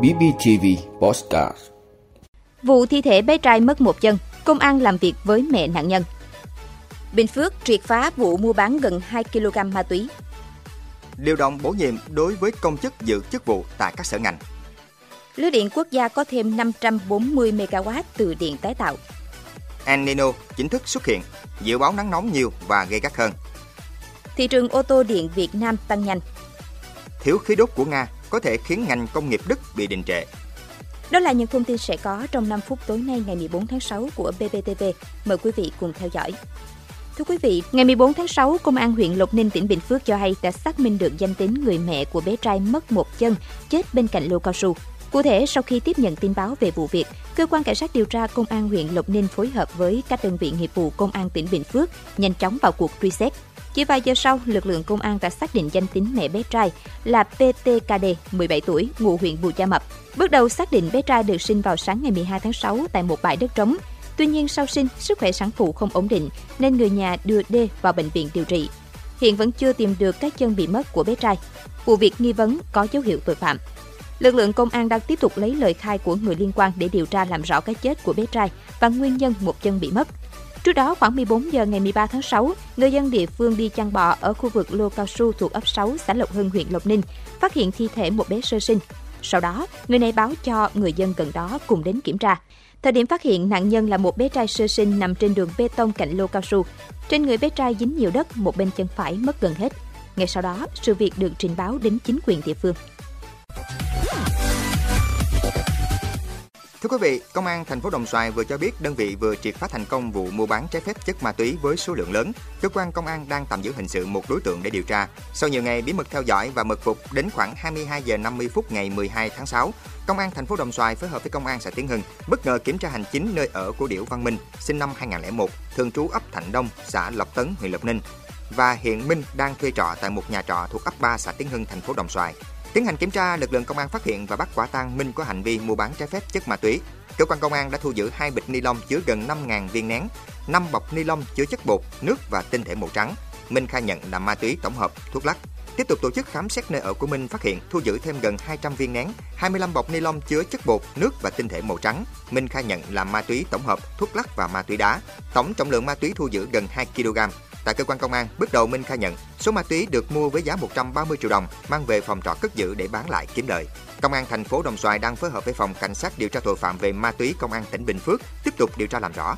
BBTV Postcard Vụ thi thể bé trai mất một chân, công an làm việc với mẹ nạn nhân. Bình Phước triệt phá vụ mua bán gần 2 kg ma túy. Điều động bổ nhiệm đối với công chức giữ chức vụ tại các sở ngành. Lưới điện quốc gia có thêm 540 MW từ điện tái tạo. El Nino chính thức xuất hiện, dự báo nắng nóng nhiều và gây gắt hơn. Thị trường ô tô điện Việt Nam tăng nhanh. Thiếu khí đốt của Nga có thể khiến ngành công nghiệp Đức bị đình trệ. Đó là những thông tin sẽ có trong 5 phút tối nay ngày 14 tháng 6 của BBTV. Mời quý vị cùng theo dõi. Thưa quý vị, ngày 14 tháng 6, Công an huyện Lộc Ninh, tỉnh Bình Phước cho hay đã xác minh được danh tính người mẹ của bé trai mất một chân, chết bên cạnh lô cao su. Cụ thể, sau khi tiếp nhận tin báo về vụ việc, cơ quan cảnh sát điều tra công an huyện Lộc Ninh phối hợp với các đơn vị nghiệp vụ công an tỉnh Bình Phước nhanh chóng vào cuộc truy xét. Chỉ vài giờ sau, lực lượng công an đã xác định danh tính mẹ bé trai là PTKD, 17 tuổi, ngụ huyện Bù Gia Mập. Bước đầu xác định bé trai được sinh vào sáng ngày 12 tháng 6 tại một bãi đất trống. Tuy nhiên sau sinh, sức khỏe sản phụ không ổn định nên người nhà đưa D vào bệnh viện điều trị. Hiện vẫn chưa tìm được các chân bị mất của bé trai. Vụ việc nghi vấn có dấu hiệu tội phạm. Lực lượng công an đang tiếp tục lấy lời khai của người liên quan để điều tra làm rõ cái chết của bé trai và nguyên nhân một chân bị mất. Trước đó, khoảng 14 giờ ngày 13 tháng 6, người dân địa phương đi chăn bò ở khu vực lô cao su thuộc ấp 6 xã Lộc Hưng, huyện Lộc Ninh, phát hiện thi thể một bé sơ sinh. Sau đó, người này báo cho người dân gần đó cùng đến kiểm tra. Thời điểm phát hiện, nạn nhân là một bé trai sơ sinh nằm trên đường bê tông cạnh lô cao su. Trên người bé trai dính nhiều đất, một bên chân phải mất gần hết. Ngay sau đó, sự việc được trình báo đến chính quyền địa phương. Thưa quý vị, Công an thành phố Đồng Xoài vừa cho biết đơn vị vừa triệt phá thành công vụ mua bán trái phép chất ma túy với số lượng lớn. Cơ quan công an đang tạm giữ hình sự một đối tượng để điều tra. Sau nhiều ngày bí mật theo dõi và mật phục, đến khoảng 22 giờ 50 phút ngày 12 tháng 6, Công an thành phố Đồng Xoài phối hợp với Công an xã Tiến Hưng bất ngờ kiểm tra hành chính nơi ở của Điểu Văn Minh, sinh năm 2001, thường trú ấp Thạnh Đông, xã Lộc Tấn, huyện Lộc Ninh và hiện Minh đang thuê trọ tại một nhà trọ thuộc ấp 3 xã Tiến Hưng, thành phố Đồng Xoài. Tiến hành kiểm tra, lực lượng công an phát hiện và bắt quả tang Minh có hành vi mua bán trái phép chất ma túy. Cơ quan công an đã thu giữ hai bịch ni lông chứa gần 5.000 viên nén, 5 bọc ni lông chứa chất bột, nước và tinh thể màu trắng. Minh khai nhận là ma túy tổng hợp, thuốc lắc. Tiếp tục tổ chức khám xét nơi ở của Minh phát hiện thu giữ thêm gần 200 viên nén, 25 bọc ni lông chứa chất bột, nước và tinh thể màu trắng. Minh khai nhận là ma túy tổng hợp, thuốc lắc và ma túy đá. Tổng trọng lượng ma túy thu giữ gần 2 kg. Tại cơ quan công an, bước đầu Minh khai nhận số ma túy được mua với giá 130 triệu đồng mang về phòng trọ cất giữ để bán lại kiếm lời. Công an thành phố Đồng Xoài đang phối hợp với phòng cảnh sát điều tra tội phạm về ma túy công an tỉnh Bình Phước tiếp tục điều tra làm rõ.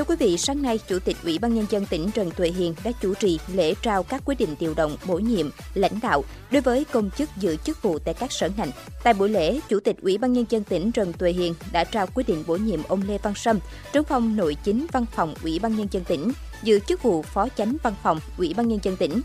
Thưa quý vị, sáng nay, Chủ tịch Ủy ban Nhân dân tỉnh Trần Tuệ Hiền đã chủ trì lễ trao các quyết định điều động bổ nhiệm, lãnh đạo đối với công chức giữ chức vụ tại các sở ngành. Tại buổi lễ, Chủ tịch Ủy ban Nhân dân tỉnh Trần Tuệ Hiền đã trao quyết định bổ nhiệm ông Lê Văn Sâm, trưởng phòng nội chính văn phòng Ủy ban Nhân dân tỉnh, giữ chức vụ phó chánh văn phòng Ủy ban Nhân dân tỉnh.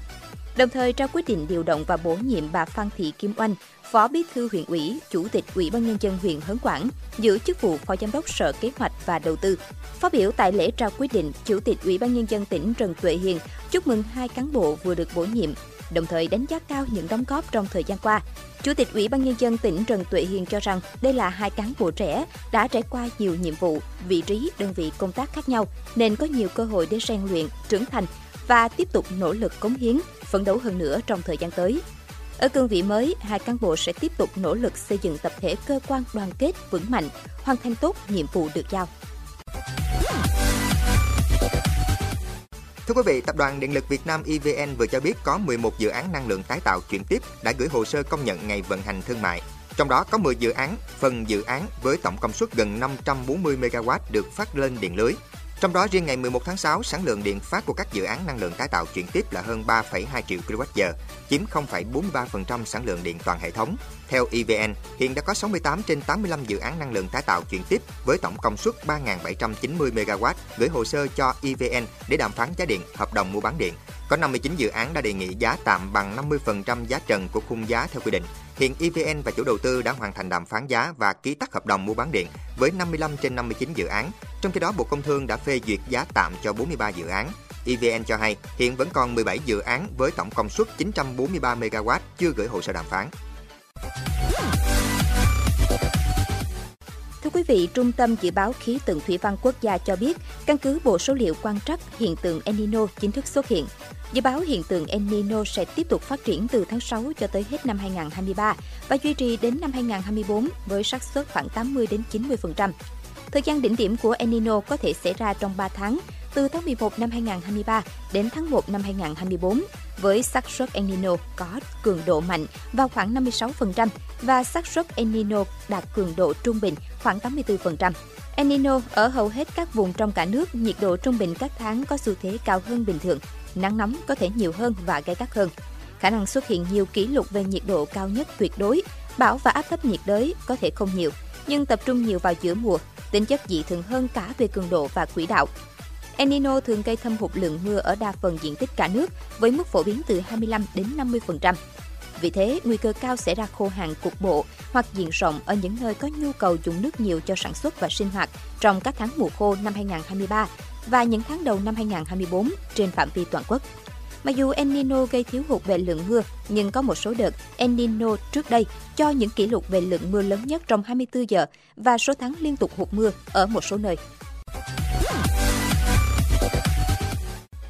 Đồng thời trao quyết định điều động và bổ nhiệm bà Phan Thị Kim Oanh, Phó Bí thư huyện ủy, Chủ tịch Ủy ban nhân dân huyện Hớn Quản, giữ chức vụ Phó Giám đốc Sở Kế hoạch và Đầu tư. Phát biểu tại lễ trao quyết định, Chủ tịch Ủy ban nhân dân tỉnh Trần Tuệ Hiền chúc mừng hai cán bộ vừa được bổ nhiệm, đồng thời đánh giá cao những đóng góp trong thời gian qua. Chủ tịch Ủy ban nhân dân tỉnh Trần Tuệ Hiền cho rằng đây là hai cán bộ trẻ đã trải qua nhiều nhiệm vụ, vị trí, đơn vị công tác khác nhau nên có nhiều cơ hội để rèn luyện, trưởng thành và tiếp tục nỗ lực cống hiến, phấn đấu hơn nữa trong thời gian tới. Ở cương vị mới, hai cán bộ sẽ tiếp tục nỗ lực xây dựng tập thể cơ quan đoàn kết vững mạnh, hoàn thành tốt nhiệm vụ được giao. Thưa quý vị, Tập đoàn Điện lực Việt Nam EVN vừa cho biết có 11 dự án năng lượng tái tạo chuyển tiếp đã gửi hồ sơ công nhận ngày vận hành thương mại. Trong đó có 10 dự án, phần dự án với tổng công suất gần 540 MW được phát lên điện lưới. Trong đó riêng ngày 11 tháng 6, sản lượng điện phát của các dự án năng lượng tái tạo chuyển tiếp là hơn 3,2 triệu kWh, chiếm 0,43% sản lượng điện toàn hệ thống. Theo EVN, hiện đã có 68 trên 85 dự án năng lượng tái tạo chuyển tiếp với tổng công suất 3.790 MW gửi hồ sơ cho EVN để đàm phán giá điện, hợp đồng mua bán điện. Có 59 dự án đã đề nghị giá tạm bằng 50% giá trần của khung giá theo quy định. Hiện EVN và chủ đầu tư đã hoàn thành đàm phán giá và ký tắt hợp đồng mua bán điện với 55 trên 59 dự án. Trong khi đó, Bộ Công Thương đã phê duyệt giá tạm cho 43 dự án. EVN cho hay hiện vẫn còn 17 dự án với tổng công suất 943 MW chưa gửi hồ sơ đàm phán. Thưa quý vị, Trung tâm Dự báo Khí tượng Thủy văn Quốc gia cho biết, căn cứ bộ số liệu quan trắc hiện tượng El Nino chính thức xuất hiện. Dự báo hiện tượng El Nino sẽ tiếp tục phát triển từ tháng 6 cho tới hết năm 2023 và duy trì đến năm 2024 với xác suất khoảng 80 đến 90%. Thời gian đỉnh điểm của El Nino có thể xảy ra trong 3 tháng, từ tháng 11 năm 2023 đến tháng 1 năm 2024, với xác suất El Nino có cường độ mạnh vào khoảng 56% và xác suất El Nino đạt cường độ trung bình khoảng 84%. El Nino ở hầu hết các vùng trong cả nước, nhiệt độ trung bình các tháng có xu thế cao hơn bình thường, nắng nóng có thể nhiều hơn và gay gắt hơn. Khả năng xuất hiện nhiều kỷ lục về nhiệt độ cao nhất tuyệt đối, bão và áp thấp nhiệt đới có thể không nhiều, nhưng tập trung nhiều vào giữa mùa, tính chất dị thường hơn cả về cường độ và quỹ đạo. El thường gây thâm hụt lượng mưa ở đa phần diện tích cả nước với mức phổ biến từ 25 đến 50%. Vì thế, nguy cơ cao sẽ ra khô hạn cục bộ hoặc diện rộng ở những nơi có nhu cầu dùng nước nhiều cho sản xuất và sinh hoạt trong các tháng mùa khô năm 2023 và những tháng đầu năm 2024 trên phạm vi toàn quốc. Mặc dù El Nino gây thiếu hụt về lượng mưa, nhưng có một số đợt El Nino trước đây cho những kỷ lục về lượng mưa lớn nhất trong 24 giờ và số tháng liên tục hụt mưa ở một số nơi.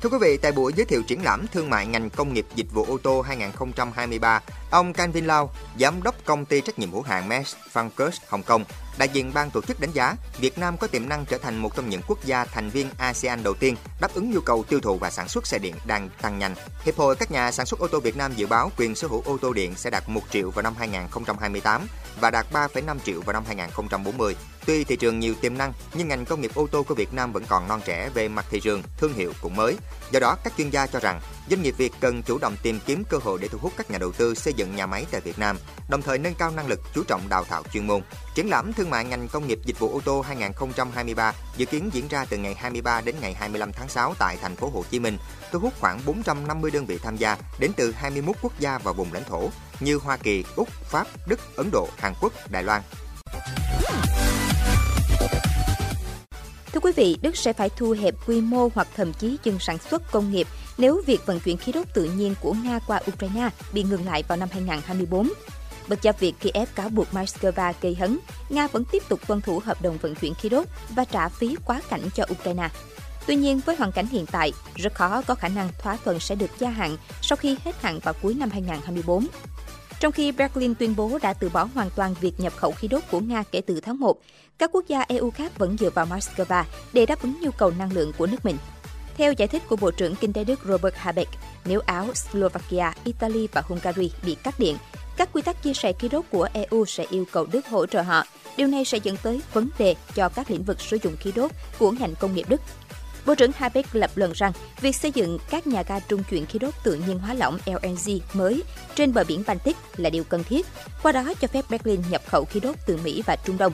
Thưa quý vị, tại buổi giới thiệu triển lãm thương mại ngành công nghiệp dịch vụ ô tô 2023, ông Canvin Lau, giám đốc công ty trách nhiệm hữu hạn Mesh Funkers Hồng Kông, đại diện ban tổ chức đánh giá Việt Nam có tiềm năng trở thành một trong những quốc gia thành viên ASEAN đầu tiên đáp ứng nhu cầu tiêu thụ và sản xuất xe điện đang tăng nhanh. Hiệp hội các nhà sản xuất ô tô Việt Nam dự báo quyền sở hữu ô tô điện sẽ đạt 1 triệu vào năm 2028 và đạt 3,5 triệu vào năm 2040. Tuy thị trường nhiều tiềm năng, nhưng ngành công nghiệp ô tô của Việt Nam vẫn còn non trẻ về mặt thị trường, thương hiệu cũng mới. Do đó, các chuyên gia cho rằng doanh nghiệp Việt cần chủ động tìm kiếm cơ hội để thu hút các nhà đầu tư xây dựng nhà máy tại Việt Nam, đồng thời nâng cao năng lực, chú trọng đào tạo chuyên môn. Triển lãm thương mại ngành công nghiệp dịch vụ ô tô 2023 dự kiến diễn ra từ ngày 23 đến ngày 25 tháng 6 tại thành phố Hồ Chí Minh, thu hút khoảng 450 đơn vị tham gia đến từ 21 quốc gia và vùng lãnh thổ như Hoa Kỳ, Úc, Pháp, Đức, Ấn Độ, Hàn Quốc, Đài Loan. Thưa quý vị, Đức sẽ phải thu hẹp quy mô hoặc thậm chí dừng sản xuất công nghiệp nếu việc vận chuyển khí đốt tự nhiên của Nga qua Ukraine bị ngừng lại vào năm 2024. Bất chấp việc Kiev cáo buộc Moscow gây hấn, Nga vẫn tiếp tục tuân thủ hợp đồng vận chuyển khí đốt và trả phí quá cảnh cho Ukraine. Tuy nhiên, với hoàn cảnh hiện tại, rất khó có khả năng thỏa thuận sẽ được gia hạn sau khi hết hạn vào cuối năm 2024. Trong khi Berlin tuyên bố đã từ bỏ hoàn toàn việc nhập khẩu khí đốt của Nga kể từ tháng 1, các quốc gia EU khác vẫn dựa vào Moscow để đáp ứng nhu cầu năng lượng của nước mình. Theo giải thích của Bộ trưởng Kinh tế Đức Robert Habeck, nếu Áo, Slovakia, Italy và Hungary bị cắt điện, các quy tắc chia sẻ khí đốt của EU sẽ yêu cầu Đức hỗ trợ họ. Điều này sẽ dẫn tới vấn đề cho các lĩnh vực sử dụng khí đốt của ngành công nghiệp Đức. Bộ trưởng Habeck lập luận rằng việc xây dựng các nhà ga trung chuyển khí đốt tự nhiên hóa lỏng LNG mới trên bờ biển Baltic là điều cần thiết, qua đó cho phép Berlin nhập khẩu khí đốt từ Mỹ và Trung Đông.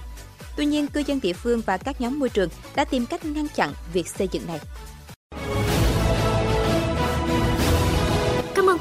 Tuy nhiên, cư dân địa phương và các nhóm môi trường đã tìm cách ngăn chặn việc xây dựng này.